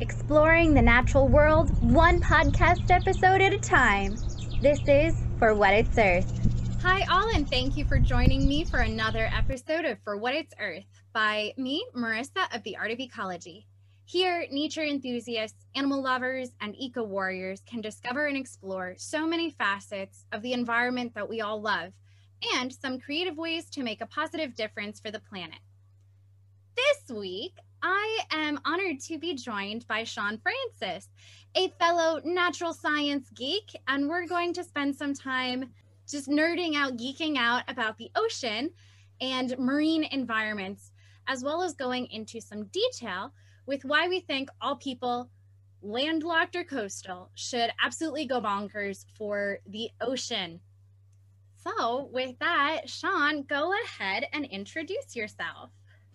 exploring the natural world one podcast episode at a time. This is For What It's Earth. Hi, all, and thank you for joining me for another episode of For What It's Earth by me, Marissa of the Art of Ecology. Here, nature enthusiasts, animal lovers, and eco warriors can discover and explore so many facets of the environment that we all love and some creative ways to make a positive difference for the planet. This week, I am honored to be joined by Sean Francis, a fellow natural science geek, and we're going to spend some time just nerding out, geeking out about the ocean and marine environments, as well as going into some detail with why we think all people, landlocked or coastal, should absolutely go bonkers for the ocean. So, with that, Sean, go ahead and introduce yourself.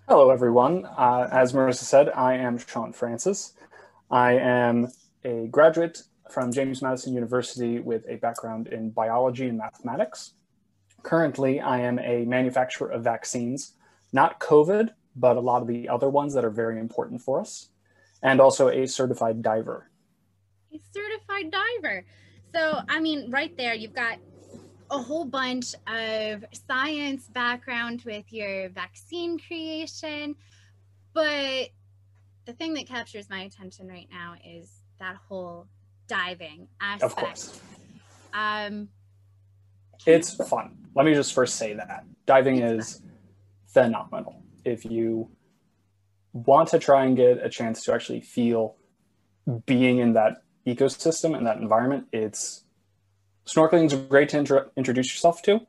Hello, everyone. Uh, as Marissa said, I am Sean Francis. I am a graduate from James Madison University with a background in biology and mathematics. Currently, I am a manufacturer of vaccines, not COVID, but a lot of the other ones that are very important for us, and also a certified diver. A certified diver. So, I mean, right there, you've got a whole bunch of science background with your vaccine creation. But the thing that captures my attention right now is that whole diving aspect. Of course. Um, it's fun. Let me just first say that diving is fun. phenomenal. If you want to try and get a chance to actually feel being in that ecosystem and that environment, it's snorkeling is great to intro- introduce yourself to,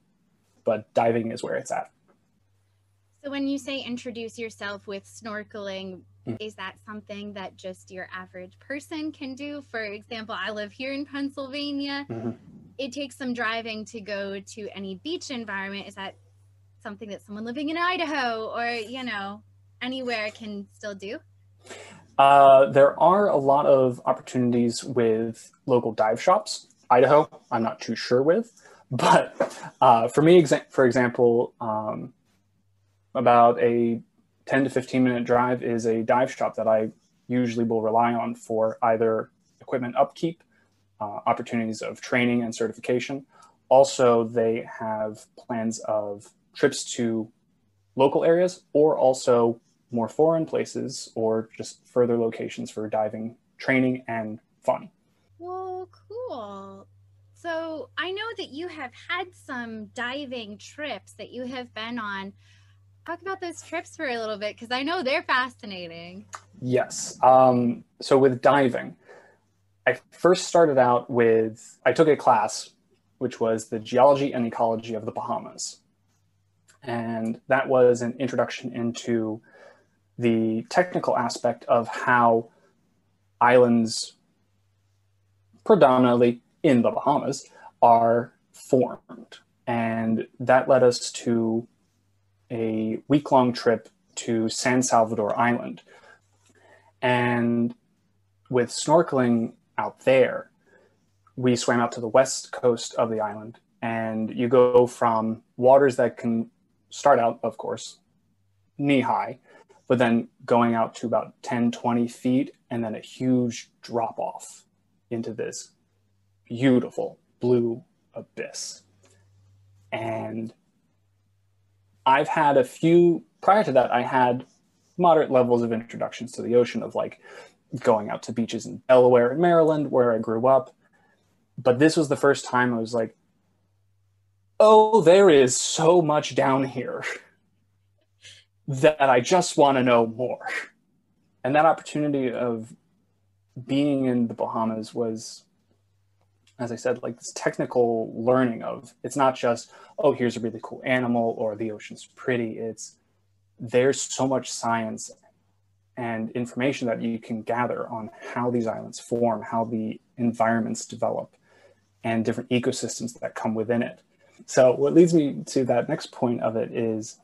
but diving is where it's at. So when you say introduce yourself with snorkeling, mm. is that something that just your average person can do? For example, I live here in Pennsylvania. Mm-hmm. It takes some driving to go to any beach environment. Is that something that someone living in Idaho or, you know, anywhere can still do? Uh, there are a lot of opportunities with local dive shops Idaho, I'm not too sure with. But uh, for me, exa- for example, um, about a 10 to 15 minute drive is a dive shop that I usually will rely on for either equipment upkeep, uh, opportunities of training and certification. Also, they have plans of trips to local areas or also more foreign places or just further locations for diving training and fun. Well, cool. So I know that you have had some diving trips that you have been on. Talk about those trips for a little bit because I know they're fascinating. Yes. Um, so with diving, I first started out with, I took a class which was the geology and ecology of the Bahamas. And that was an introduction into the technical aspect of how islands predominantly in the Bahamas are formed. And that led us to a week long trip to San Salvador Island. And with snorkeling out there, we swam out to the west coast of the island. And you go from waters that can start out, of course, knee high, but then going out to about 10, 20 feet, and then a huge drop off into this beautiful blue abyss. And I've had a few, prior to that, I had moderate levels of introductions to the ocean of like going out to beaches in Delaware and Maryland, where I grew up. But this was the first time I was like, oh, there is so much down here that I just want to know more. And that opportunity of being in the Bahamas was, as I said, like this technical learning of it's not just, oh, here's a really cool animal or the ocean's pretty. It's there's so much science and information that you can gather on how these islands form, how the environments develop, and different ecosystems that come within it. So, what leads me to that next point of it is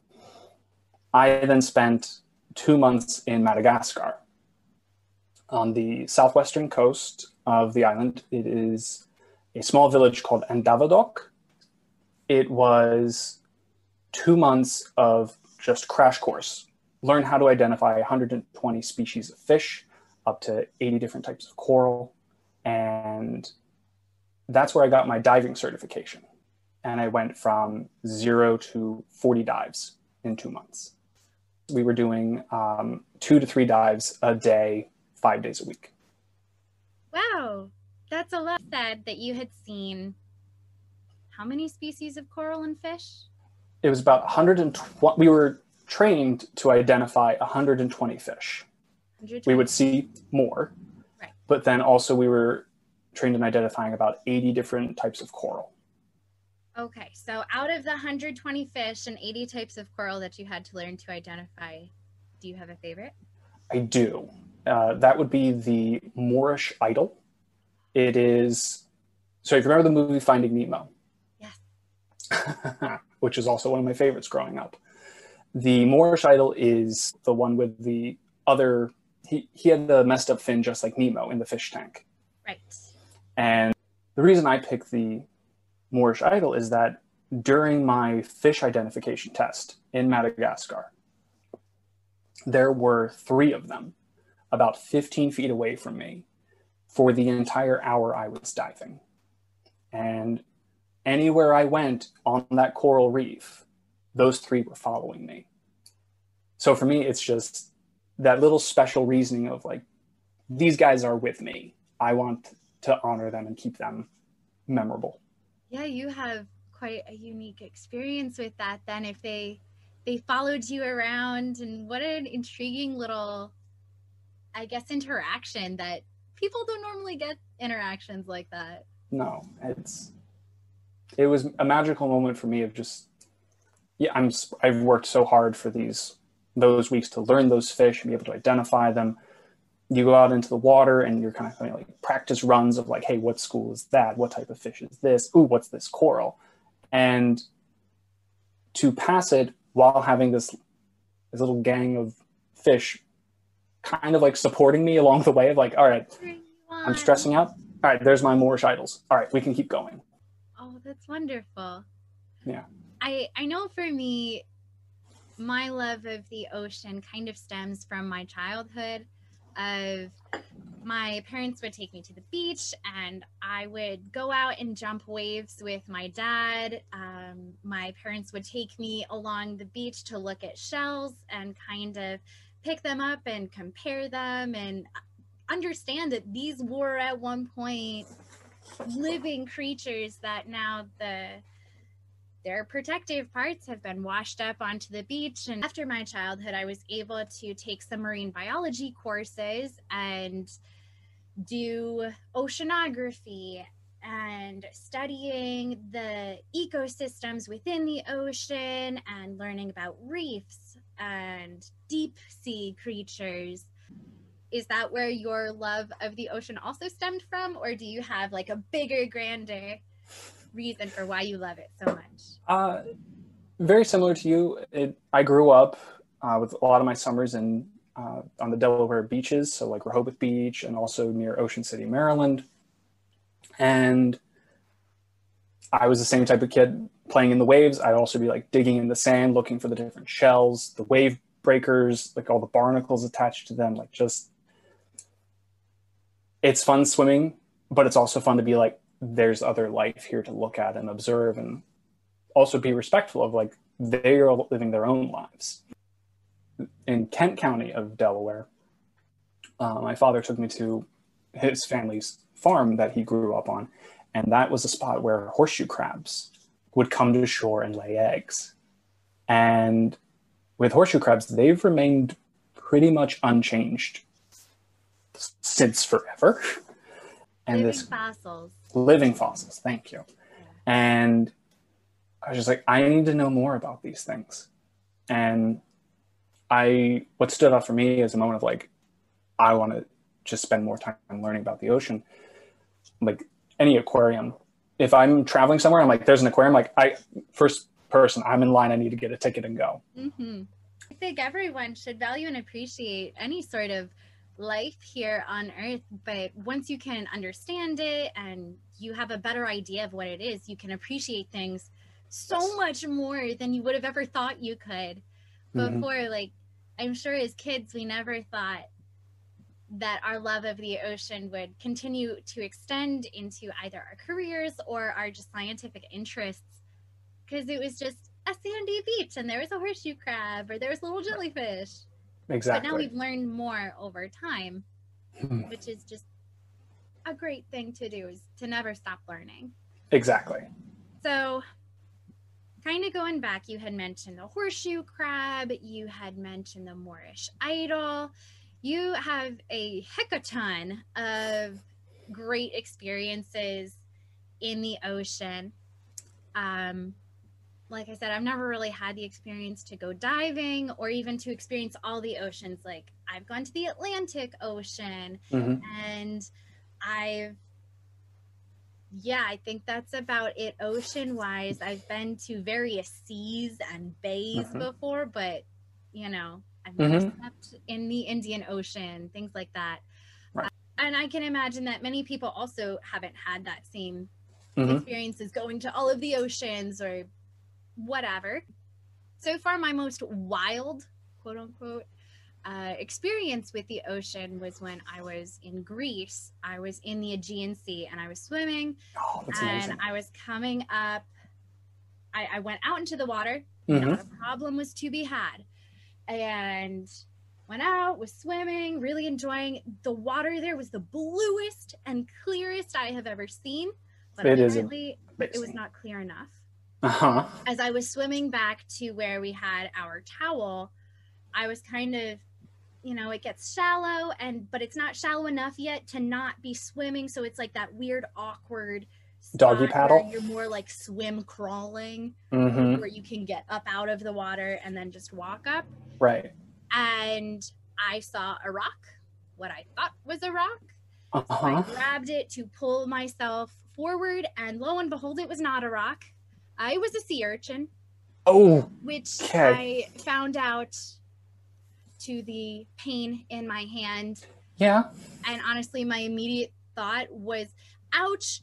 I then spent two months in Madagascar on the southwestern coast of the island. It is a small village called Andavadoaka. It was two months of just crash course. Learn how to identify 120 species of fish, up to 80 different types of coral. And that's where I got my diving certification. And I went from zero to 40 dives in two months. We were doing um, two to three dives a day, five days a week. Wow, that's a lot. Said that you had seen how many species of coral and fish? It was about 120. We were trained to identify 120 fish. 120. We would see more, right. but then also we were trained in identifying about 80 different types of coral. Okay, so out of the 120 fish and 80 types of coral that you had to learn to identify, do you have a favorite? I do. Uh, that would be the Moorish idol. It is, so if you remember the movie Finding Nemo. Yes. which is also one of my favorites growing up. The Moorish idol is the one with the other, he, he had the messed up fin just like Nemo in the fish tank. Right. And the reason I picked the Moorish idol is that during my fish identification test in Madagascar, there were three of them about 15 feet away from me for the entire hour I was diving. And anywhere I went on that coral reef, those three were following me. So for me, it's just that little special reasoning of like, these guys are with me. I want to honor them and keep them memorable. Yeah, you have quite a unique experience with that then if they they followed you around and what an intriguing little I guess interaction that people don't normally get interactions like that. No, it's it was a magical moment for me of just yeah, I'm I've worked so hard for these those weeks to learn those fish and be able to identify them you go out into the water and you're kind of having like practice runs of like, hey, what school is that? What type of fish is this? Ooh, what's this coral? And to pass it while having this this little gang of fish kind of like supporting me along the way of like, all right, I'm stressing out. All right, there's my Moorish idols. All right, we can keep going. Oh, that's wonderful. Yeah. I I know for me, my love of the ocean kind of stems from my childhood of my parents would take me to the beach and I would go out and jump waves with my dad. Um, my parents would take me along the beach to look at shells and kind of pick them up and compare them and understand that these were at one point living creatures that now the their protective parts have been washed up onto the beach. And after my childhood, I was able to take some marine biology courses and do oceanography and studying the ecosystems within the ocean and learning about reefs and deep sea creatures. Is that where your love of the ocean also stemmed from, or do you have like a bigger, grander reason for why you love it so much? Uh, very similar to you. It, I grew up uh, with a lot of my summers in uh, on the Delaware beaches, so like Rehoboth Beach, and also near Ocean City, Maryland. And I was the same type of kid playing in the waves. I'd also be like digging in the sand, looking for the different shells, the wave breakers, like all the barnacles attached to them. Like just, it's fun swimming, but it's also fun to be like, there's other life here to look at and observe and also be respectful of like they are living their own lives in kent county of delaware uh, my father took me to his family's farm that he grew up on and that was a spot where horseshoe crabs would come to shore and lay eggs and with horseshoe crabs they've remained pretty much unchanged since forever and Living this fossils living fossils. Thank you. And I was just like, I need to know more about these things. And I, what stood out for me is a moment of like, I want to just spend more time learning about the ocean. Like any aquarium, if I'm traveling somewhere, I'm like, there's an aquarium. Like I, first person, I'm in line. I need to get a ticket and go. Mm-hmm. I think everyone should value and appreciate any sort of life here on earth but once you can understand it and you have a better idea of what it is you can appreciate things so much more than you would have ever thought you could mm-hmm. before mm-hmm. like i'm sure as kids we never thought that our love of the ocean would continue to extend into either our careers or our just scientific interests because it was just a sandy beach and there was a horseshoe crab or there was a little jellyfish. Exactly. But now we've learned more over time, Hmm. which is just a great thing to do is to never stop learning. exactly. So, kind of going back, you had mentioned the horseshoe crab, you had mentioned the Moorish idol. You have a of a ton of great experiences in the ocean. Um, like I said, I've never really had the experience to go diving or even to experience all the oceans. Like, I've gone to the Atlantic Ocean hmm and I've yeah, I think that's about it ocean wise. I've been to various seas and bays Mhm. before, but you know, I've never Mhm. slept in the Indian Ocean, things like that. Right. Uh, and I can imagine that many people also haven't had that same hmm experiences going to all of the oceans or whatever. So far, my most wild, quote unquote, uh, experience with the ocean was when I was in Greece. I was in the Aegean Sea and I was swimming Oh, and amazing. I was coming up. I, I went out into the water. hmm Not a problem was to be had. And went out, was swimming, really enjoying the water there was the bluest and clearest I have ever seen. But It apparently it was not clear enough. Uh huh. As I was swimming back to where we had our towel, I was kind of you know, it gets shallow and but it's not shallow enough yet to not be swimming. So it's like that weird, awkward Doggy paddle? You're more like swim crawling hmm where you can get up out of the water and then just walk up. Right. And I saw a rock, what I thought was a rock. Uh So I grabbed it to pull myself forward, and lo and behold, it was not a rock. I was a sea urchin, Oh, which Okay. I found out to the pain in my hand. yeah. And honestly, my immediate thought was, ouch.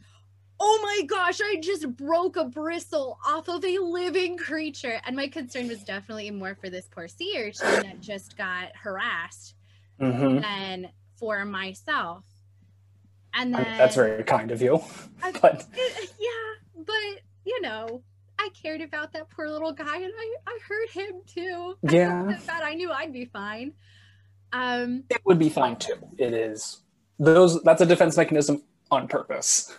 Oh my gosh, I just broke a bristle off of a living creature. And my concern was definitely more for this poor sea urchin that just got harassed hmm than for myself. And then That's very kind of you. I- But yeah, but you know, I cared about that poor little guy and I, I hurt him too. Yeah. bad. I knew I'd be fine. Um it would be fine too. It is. Those. That's a defense mechanism on purpose.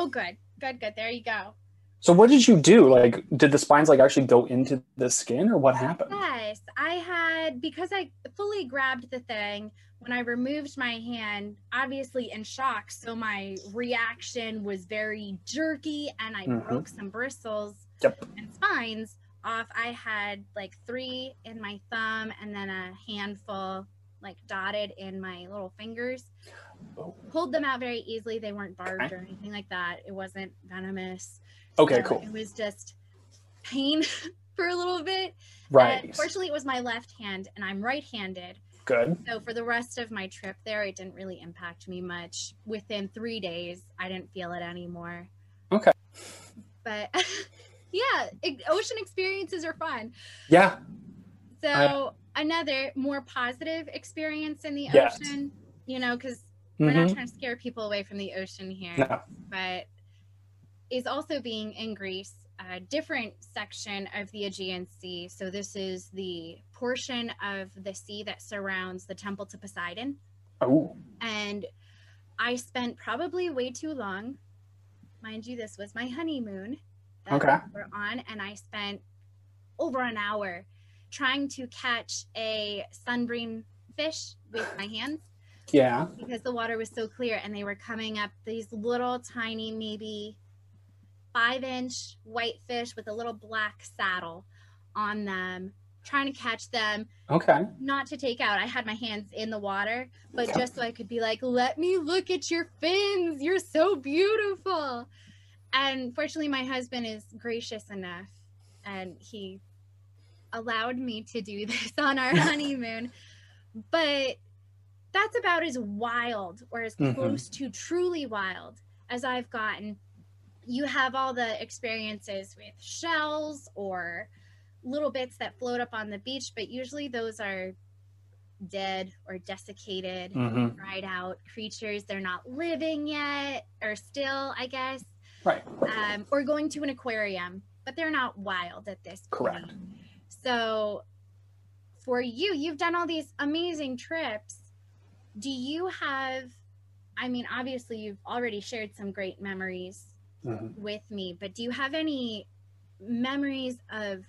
Oh good. Good, good. There you go. So what did you do? Like, did the spines like actually go into the skin, or what happened? Yes, I had because I fully grabbed the thing when I removed my hand, obviously in shock. So my reaction was very jerky and I Mhm. broke some bristles Yep. and spines off. I had like three in my thumb and then a handful like dotted in my little fingers. Pulled them out very easily. They weren't barbed Okay. or anything like that. It wasn't venomous. Okay, So cool. It was just pain for a little bit. Right. And fortunately, it was my left hand, and I'm right-handed. Good. So for the rest of my trip there, it didn't really impact me much. Within three days, I didn't feel it anymore. Okay. But yeah, ocean experiences are fun. Yeah. So another more positive experience in the Yes. ocean, you know, because we're not hmm trying to scare people away from the ocean here, No. but is also being in Greece, a different section of the Aegean Sea. So this is the portion of the sea that surrounds the temple to Poseidon. Oh. And I spent probably way too long. Mind you, this was my honeymoon that Okay. we we're on, and I spent over an hour trying to catch a sunbeam fish with my hands Yeah. because the water was so clear and they were coming up these little tiny maybe five inch white fish with a little black saddle on them trying to catch them Okay. not to take out i had my hands in the water but Yeah. just so i could be like let me look at your fins you're so beautiful and fortunately my husband is gracious enough and he allowed me to do this on our honeymoon but that's about as wild or as Mhm. close to truly wild as i've gotten you have all the experiences with shells or little bits that float up on the beach but usually those are dead or desiccated, Mhm. dried out creatures. They're not living yet, or still, I guess, Right. um, or going to an aquarium, but they're not wild at this point. Correct. So, for you, you've done all these amazing trips. Do you have, I mean, obviously, you've already shared some great memories Mhm. with me, but do you have any memories of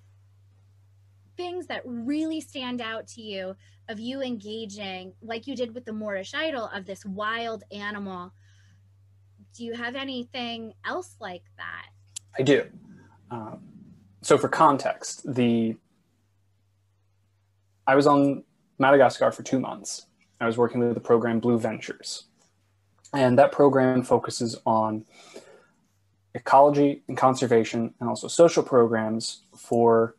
things that really stand out to you of you engaging, like you did with the Moorish idol, of this wild animal? Do you have anything else like that? I do. Um, so, for context, the I was on Madagascar for two months. I was working with the program Blue Ventures, and that program focuses on ecology and conservation, and also social programs for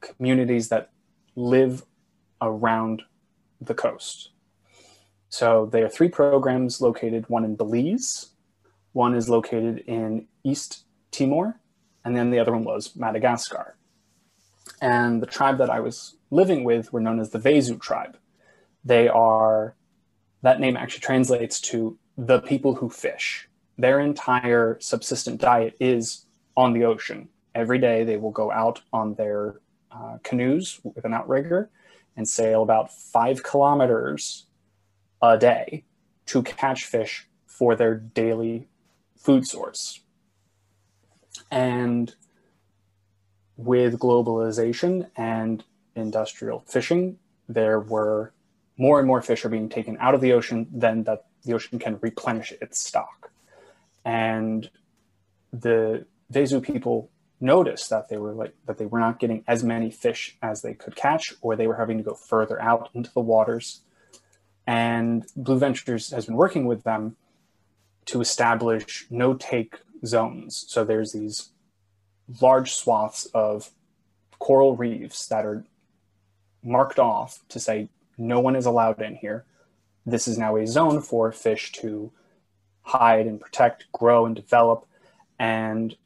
communities that live around the coast. So, there are three programs located: one in Belize, one is located in East Timor, and then the other one was Madagascar. And the tribe that I was living with were known as the Vezo tribe. They are, that name actually translates to the people who fish. Their entire subsistent diet is on the ocean. Every day they will go out on their uh, canoes with an outrigger and sail about five kilometers a day to catch fish for their daily food source. And with globalization and industrial fishing, there were more and more fish are being taken out of the ocean than that the ocean can replenish its stock. And the Vezo people noticed that they were like that they were not getting as many fish as they could catch, or they were having to go further out into the waters. And Blue Ventures has been working with them to establish no take zones. So there's these large swaths of coral reefs that are marked off to say no one is allowed in here. This is now a zone for fish to hide and protect, grow and develop. And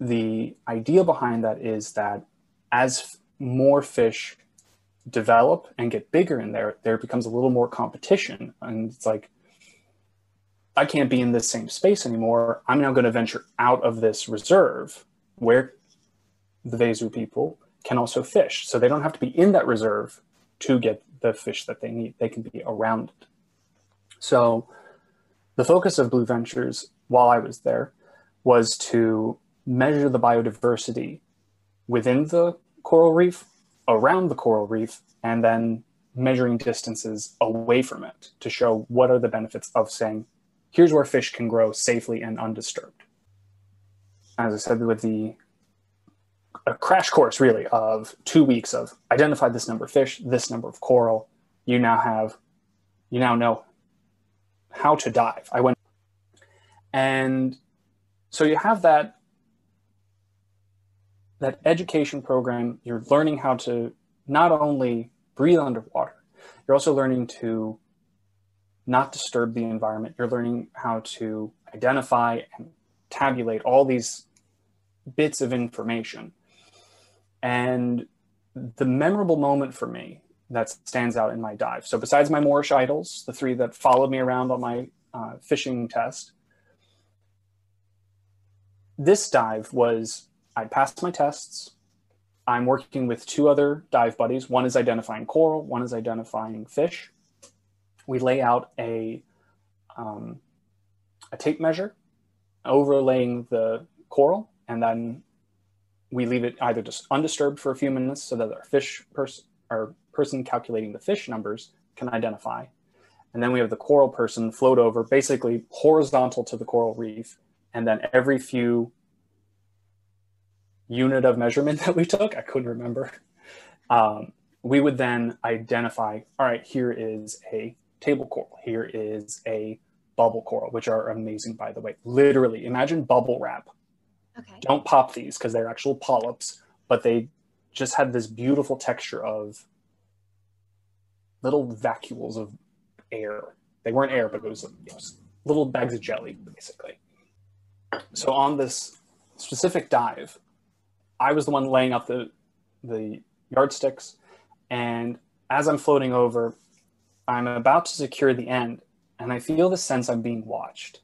the idea behind that is that as more fish develop and get bigger in there, there becomes a little more competition. And it's like, I can't be in this same space anymore. I'm now going to venture out of this reserve where the Vezo people can also fish. So they don't have to be in that reserve to get the fish that they need. They can be around it. So the focus of Blue Ventures while I was there was to measure the biodiversity within the coral reef, around the coral reef, and then measuring distances away from it to show what are the benefits of saying, here's where fish can grow safely and undisturbed. As I said, with the a crash course really of two weeks of identify this number of fish, this number of coral, you now have, you now know how to dive. I went, and so you have that that education program. You're learning how to not only breathe underwater, you're also learning to not disturb the environment. You're learning how to identify and tabulate all these bits of information. And the memorable moment for me that stands out in my dive. So, besides my Moorish idols, the three that followed me around on my uh, fishing test, this dive was I passed my tests. I'm working with two other dive buddies. One is identifying coral, one is identifying fish. We lay out a um, a tape measure overlaying the coral, and then we leave it either just undisturbed for a few minutes so that our fish person, our person calculating the fish numbers can identify, and then we have the coral person float over, basically horizontal to the coral reef, and then every few unit of measurement that we took, I couldn't remember. Um, we would then identify, all right, here is a table coral, here is a bubble coral, which are amazing, by the way. Literally, imagine bubble wrap. Okay. Don't pop these because they're actual polyps, but they just had this beautiful texture of little vacuoles of air. They weren't air, but it was, it was little bags of jelly, basically. So on this specific dive, I was the one laying out the the yardsticks, and as I'm floating over, I'm about to secure the end, and I feel the sense I'm being watched.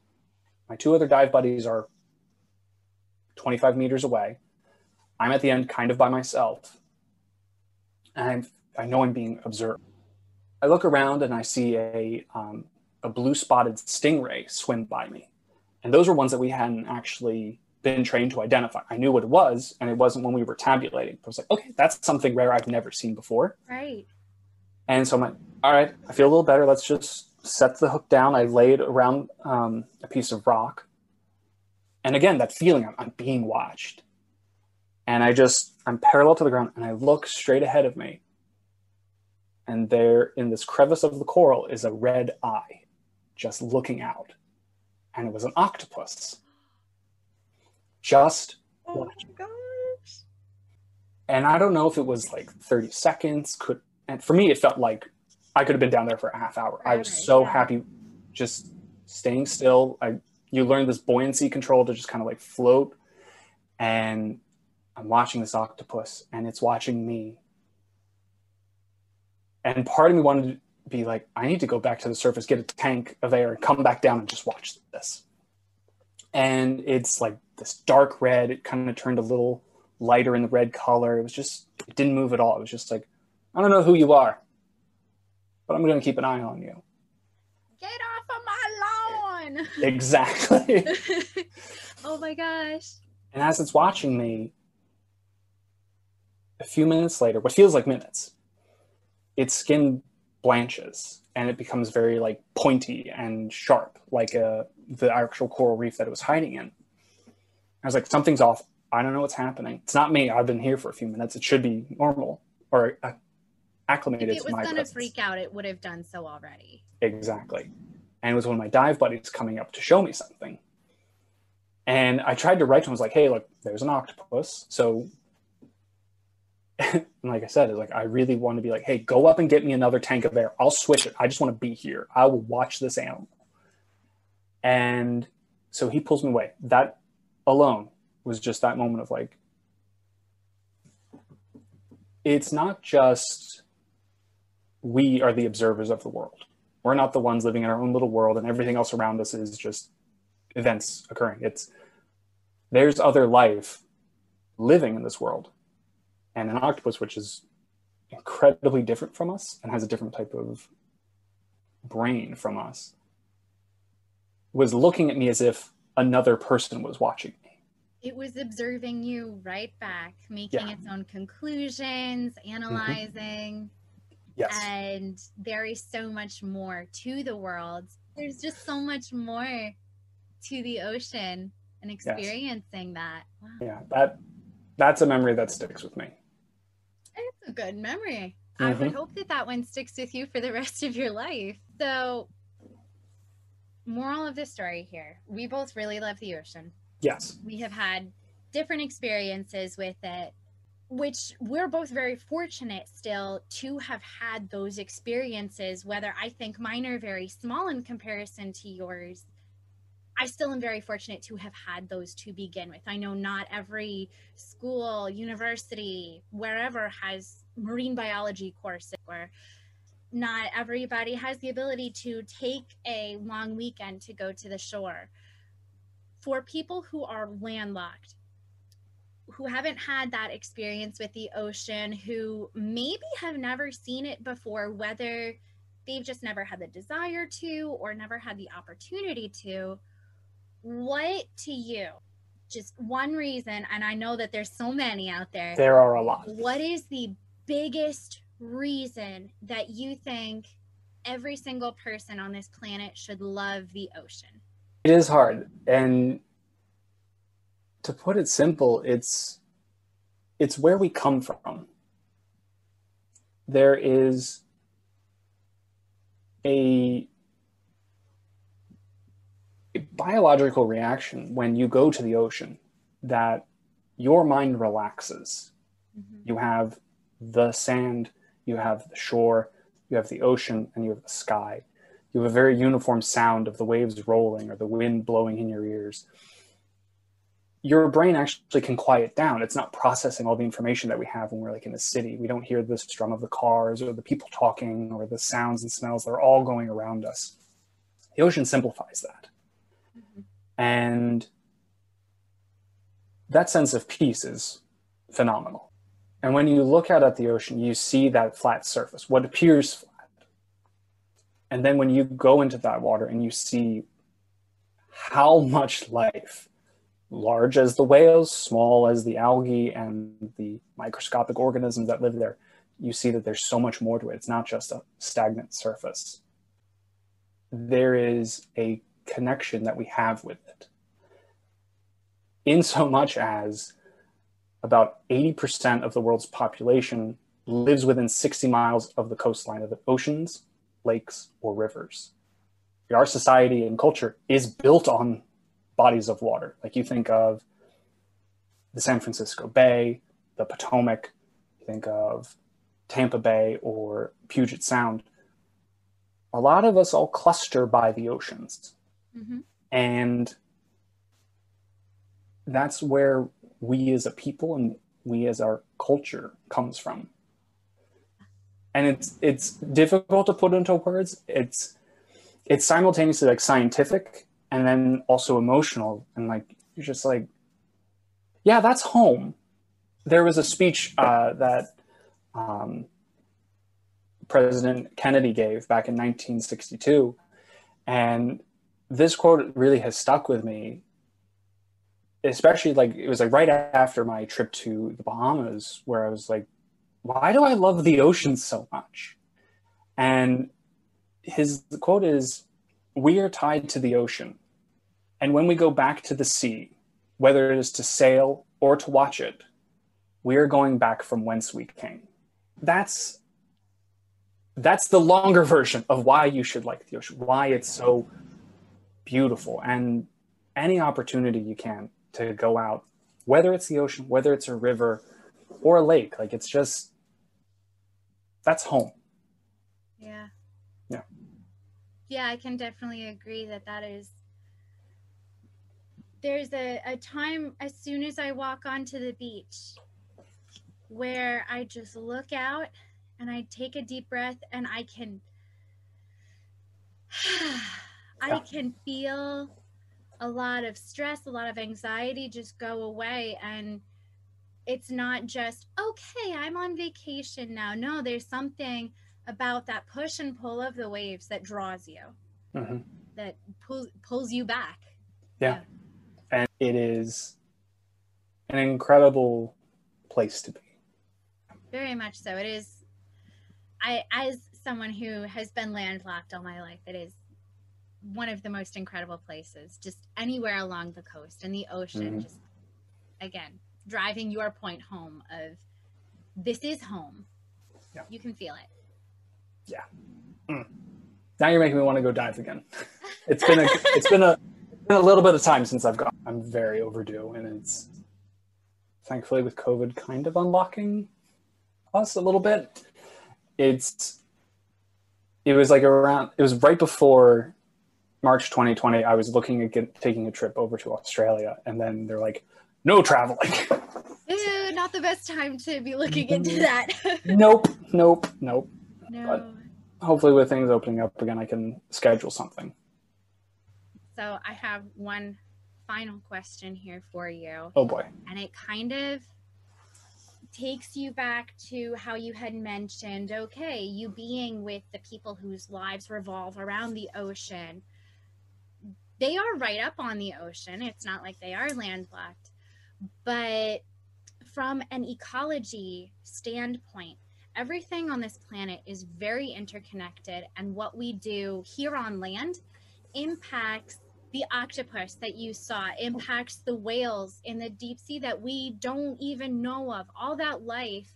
My two other dive buddies are 25 meters away. I'm at the end, kind of by myself, and I'm, I know I'm being observed. I look around and I see a um, a blue spotted stingray swim by me, and those were ones that we hadn't actually been trained to identify. I knew what it was, and it wasn't when we were tabulating. I was like, okay, that's something rare I've never seen before. Right. And so I'm like, all right, I feel a little better. Let's just set the hook down. I lay it around um, a piece of rock. And again, that feeling, I'm, I'm being watched. And I just, I'm parallel to the ground and I look straight ahead of me. And there in this crevice of the coral is a red eye just looking out. And it was an octopus. Just Oh my gosh. and I don't know if it was like 30 seconds. Could and for me, it felt like I could have been down there for a half hour. I was so yeah. happy, just staying still. I you learn this buoyancy control to just kind of like float, and I'm watching this octopus, and it's watching me. And part of me wanted to be like, I need to go back to the surface, get a tank of air, and come back down and just watch this. And it's like this dark red. It kind of turned a little lighter in the red color. It was just, it didn't move at all. It was just like, I don't know who you are, but I'm going to keep an eye on you. Off of my lawn. Exactly. oh my gosh. and as it's watching me, a few minutes later, what feels like minutes, its skin blanches and it becomes very like pointy and sharp, like uh, the actual coral reef that it was hiding in. I was like, something's off. I don't know what's happening. It's not me. I've been here for a few minutes. It should be normal or uh, acclimated If it was going to freak out, it would have done so already. Exactly. And it was one of my dive buddies coming up to show me something. And I tried to write to him, I was like, hey, look, there's an octopus. So, like I said, like, I really want to be like, hey, go up and get me another tank of air. I'll switch it. I just want to be here. I will watch this animal. And so he pulls me away. That alone was just that moment of like, it's not just we are the observers of the world. We're not the ones living in our own little world, and everything else around us is just events occurring. It's there's other life living in this world, and an octopus, which is incredibly different from us and has a different type of brain from us, was looking at me as if another person was watching me. It was observing you right back, making Yeah. its own conclusions, mm-hmm. analyzing. Yes. And there is so much more to the world. There's just so much more to the ocean and experiencing that. Wow. yeah, that that's a memory that sticks with me. It's a good memory. I would Mhm. hope that that one sticks with you for the rest of your life. So, moral of the story here we both really love the ocean. Yes. We have had different experiences with it, which we're both very fortunate still to have had those experiences, whether I think mine are very small in comparison to yours. I still am very fortunate to have had those to begin with. I know not every school, university, wherever has marine biology courses or not everybody has the ability to take a long weekend to go to the shore. For people who are landlocked, who haven't had that experience with the ocean, who maybe have never seen it before, whether they've just never had the desire to or never had the opportunity to, what to you? Just one reason, and I know that there's so many out there. There are a lot. What is the biggest reason that you think every single person on this planet should love the ocean? It is hard. And to put it simple, it's it's where we come from. There is a, a biological reaction when you go to the ocean that your mind relaxes. Mm-hmm. You have the sand, you have the shore, you have the ocean, and you have the sky. You have a very uniform sound of the waves rolling or the wind blowing in your ears. Your brain actually can quiet down. It's not processing all the information that we have when we're like in the city. We don't hear the strum of the cars or the people talking or the sounds and smells. They're all going around us. The ocean simplifies that. Mm-hmm. And that sense of peace is phenomenal. And when you look out at the ocean, you see that flat surface, what appears flat. And then when you go into that water and you see how much life, large as the whales, small as the algae and the microscopic organisms that live there, you see that there's so much more to it. It's not just a stagnant surface. There is a connection that we have with it. In so much as about 80% of the world's population lives within 60 miles of the coastline of the oceans, lakes, or rivers. Our society and culture is built on bodies of water. Like you think of the San Francisco Bay, the Potomac, you think of Tampa Bay or Puget Sound. A lot of us all cluster by the oceans. Mm-hmm. And that's where we as a people and we as our culture comes from and it's it's difficult to put into words it's it's simultaneously like scientific and then also emotional and like you're just like yeah that's home there was a speech uh, that um, president kennedy gave back in 1962 and this quote really has stuck with me especially like it was like right after my trip to the Bahamas where I was like, why do I love the ocean so much? And his quote is, we are tied to the ocean. And when we go back to the sea, whether it is to sail or to watch it, we are going back from whence we came. That's that's the longer version of why you should like the ocean, why it's so beautiful. And any opportunity you can to go out, whether it's the ocean, whether it's a river or a lake. Like it's just that's home. Yeah. Yeah, I can definitely agree that that is. There's a, a time as soon as I walk onto the beach where I just look out and I take a deep breath and I can I can feel a lot of stress, a lot of anxiety just go away. And it's not just, okay, I'm on vacation now. No, there's something about that push and pull of the waves that draws you, mm-hmm. that pulls pulls you back. Yeah. yeah. And it is an incredible place to be. Very much so. It is I as someone who has been landlocked all my life, it is one of the most incredible places, just anywhere along the coast and the ocean. Mm-hmm. Just again, driving your point home of this is home. Yeah. You can feel it. Yeah. Mm. Now you're making me want to go dive again. it's been a it's been a been a little bit of time since I've gone. I'm very overdue, and it's thankfully with COVID kind of unlocking us a little bit. It's it was like around it was right before March 2020, I was looking at get, taking a trip over to Australia, and then they're like, no traveling. Ew, not the best time to be looking into that. nope, nope, nope. No. But hopefully, with things opening up again, I can schedule something. So, I have one final question here for you. Oh boy. And it kind of takes you back to how you had mentioned okay, you being with the people whose lives revolve around the ocean they are right up on the ocean. It's not like they are landlocked. But from an ecology standpoint, everything on this planet is very interconnected. And what we do here on land impacts the octopus that you saw, impacts the whales in the deep sea that we don't even know of. All that life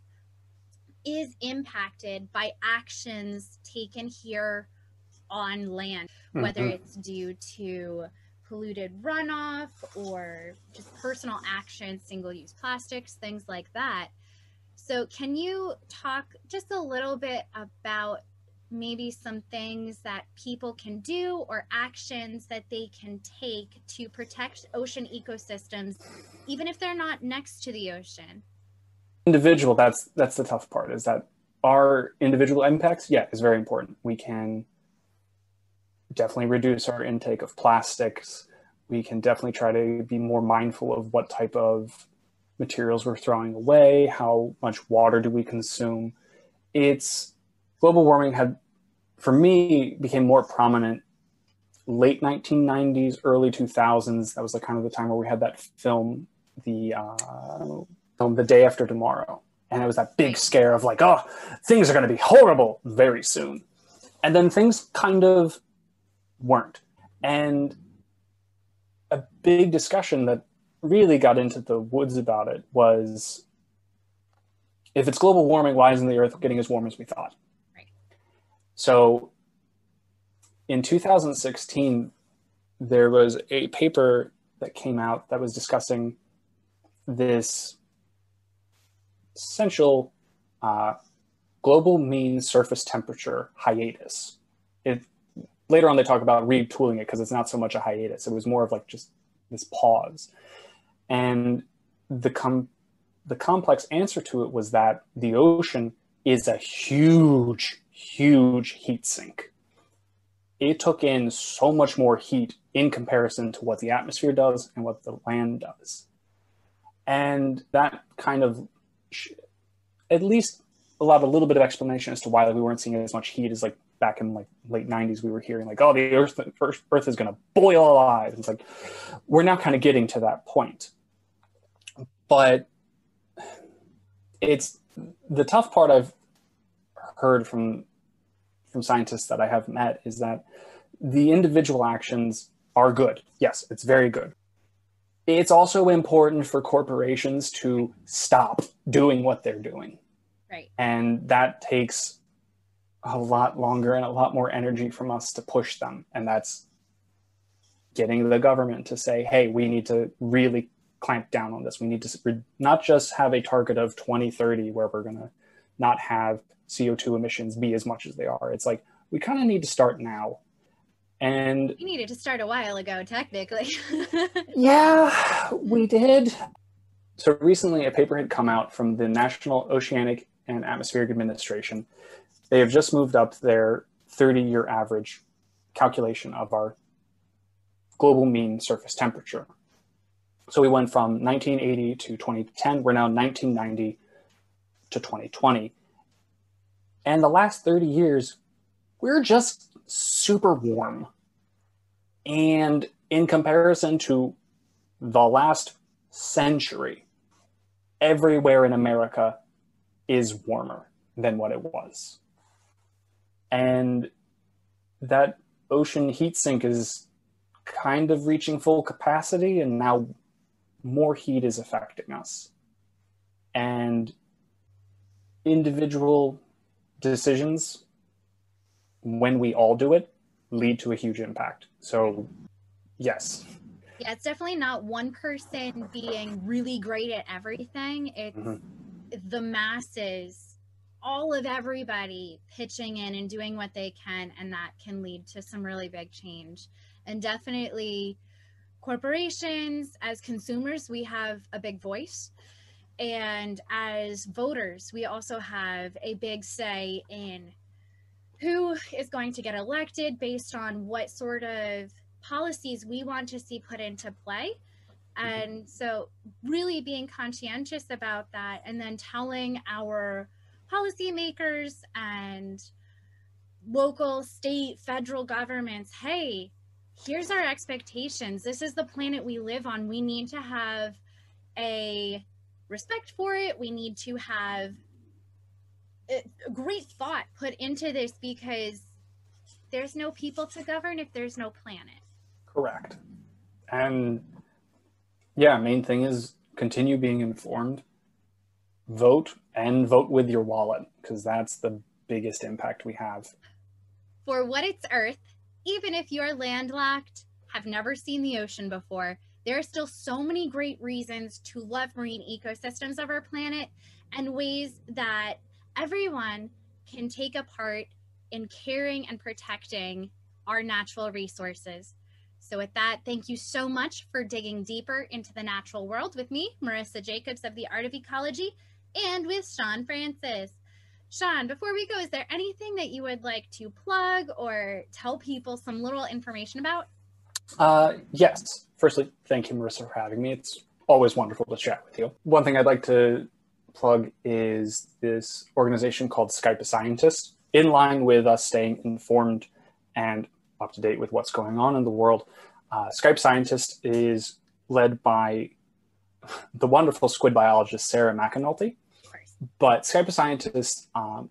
is impacted by actions taken here on land, whether mm-hmm. it's due to polluted runoff or just personal action, single use plastics, things like that. So, can you talk just a little bit about maybe some things that people can do or actions that they can take to protect ocean ecosystems, even if they're not next to the ocean? Individual, that's that's the tough part, is that our individual impacts, yeah, is very important. We can definitely reduce our intake of plastics. We can definitely try to be more mindful of what type of materials we're throwing away, how much water do we consume. It's global warming had, for me, became more prominent late 1990s, early 2000s. That was the kind of the time where we had that film, the uh, film The Day After Tomorrow, and it was that big scare of like, oh, things are going to be horrible very soon, and then things kind of weren't, and a big discussion that really got into the woods about it was if it's global warming, why isn't the Earth getting as warm as we thought? Right. So in 2016, there was a paper that came out that was discussing this essential uh, global mean surface temperature hiatus. It later on they talk about retooling it because it's not so much a hiatus. It was more of like just this pause. And the com- the complex answer to it was that the ocean is a huge, huge heat sink. It took in so much more heat in comparison to what the atmosphere does and what the land does. And that kind of at least allowed a little bit of explanation as to why we weren't seeing as much heat as like back in like late 90s we were hearing like oh the earth earth, earth is going to boil alive it's like we're now kind of getting to that point but it's the tough part I've heard from from scientists that I have met is that the individual actions are good. Yes, it's very good. It's also important for corporations to stop doing what they're doing. Right. And that takes a lot longer and a lot more energy from us to push them. And that's getting the government to say, hey, we need to really clamp down on this. We need to not just have a target of 2030 where we're going to not have CO2 emissions be as much as they are. It's like we kind of need to start now. And we needed to start a while ago, technically. yeah, we did. So recently, a paper had come out from the National Oceanic and Atmospheric Administration. They have just moved up their 30 year average calculation of our global mean surface temperature. So we went from 1980 to 2010. We're now 1990 to 2020. And the last 30 years, we're just super warm. And in comparison to the last century, everywhere in America is warmer than what it was. And that ocean heat sink is kind of reaching full capacity, and now more heat is affecting us. And individual decisions, when we all do it, lead to a huge impact. So, yes. Yeah, it's definitely not one person being really great at everything. It's mm-hmm. the masses, all of everybody pitching in and doing what they can, and that can lead to some really big change. And definitely, corporations, as consumers, we have a big voice. And as voters, we also have a big say in who is going to get elected based on what sort of policies we want to see put into play. Mm-hmm. And so, really being conscientious about that and then telling our policymakers and local, state, federal governments hey, here's our expectations. This is the planet we live on. We need to have a respect for it. We need to have a great thought put into this because there's no people to govern if there's no planet. Correct. And yeah, main thing is continue being informed, vote, and vote with your wallet because that's the biggest impact we have. For what it's Earth, even if you're landlocked, have never seen the ocean before, there are still so many great reasons to love marine ecosystems of our planet and ways that everyone can take a part in caring and protecting our natural resources. So, with that, thank you so much for digging deeper into the natural world with me, Marissa Jacobs of the Art of Ecology, and with Sean Francis. Sean, before we go, is there anything that you would like to plug or tell people some little information about? Uh, yes. Firstly, thank you, Marissa, for having me. It's always wonderful to chat with you. One thing I'd like to plug is this organization called Skype a Scientist. In line with us staying informed and up to date with what's going on in the world, uh, Skype Scientist is led by the wonderful squid biologist Sarah McAnulty. But Skype a Scientist, um,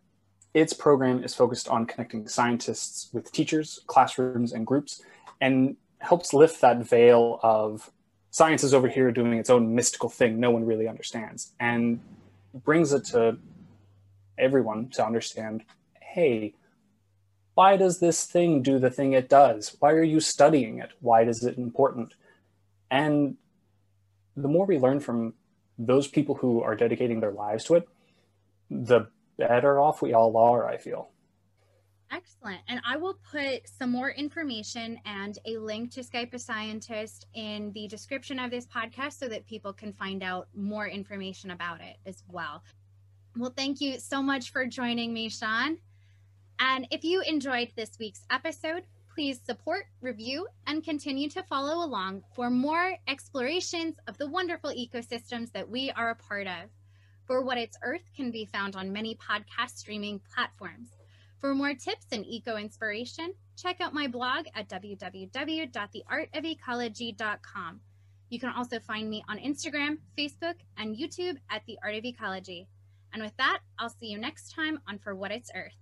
its program is focused on connecting scientists with teachers, classrooms, and groups, and helps lift that veil of science is over here doing its own mystical thing no one really understands and brings it to everyone to understand hey why does this thing do the thing it does? Why are you studying it? Why is it important? And the more we learn from those people who are dedicating their lives to it the better off we all are i feel Excellent. And I will put some more information and a link to Skype a Scientist in the description of this podcast so that people can find out more information about it as well. Well, thank you so much for joining me, Sean. And if you enjoyed this week's episode, please support, review, and continue to follow along for more explorations of the wonderful ecosystems that we are a part of. For What It's Earth can be found on many podcast streaming platforms. For more tips and eco inspiration, check out my blog at www.theartofecology.com. You can also find me on Instagram, Facebook, and YouTube at The Art of Ecology. And with that, I'll see you next time on For What It's Earth.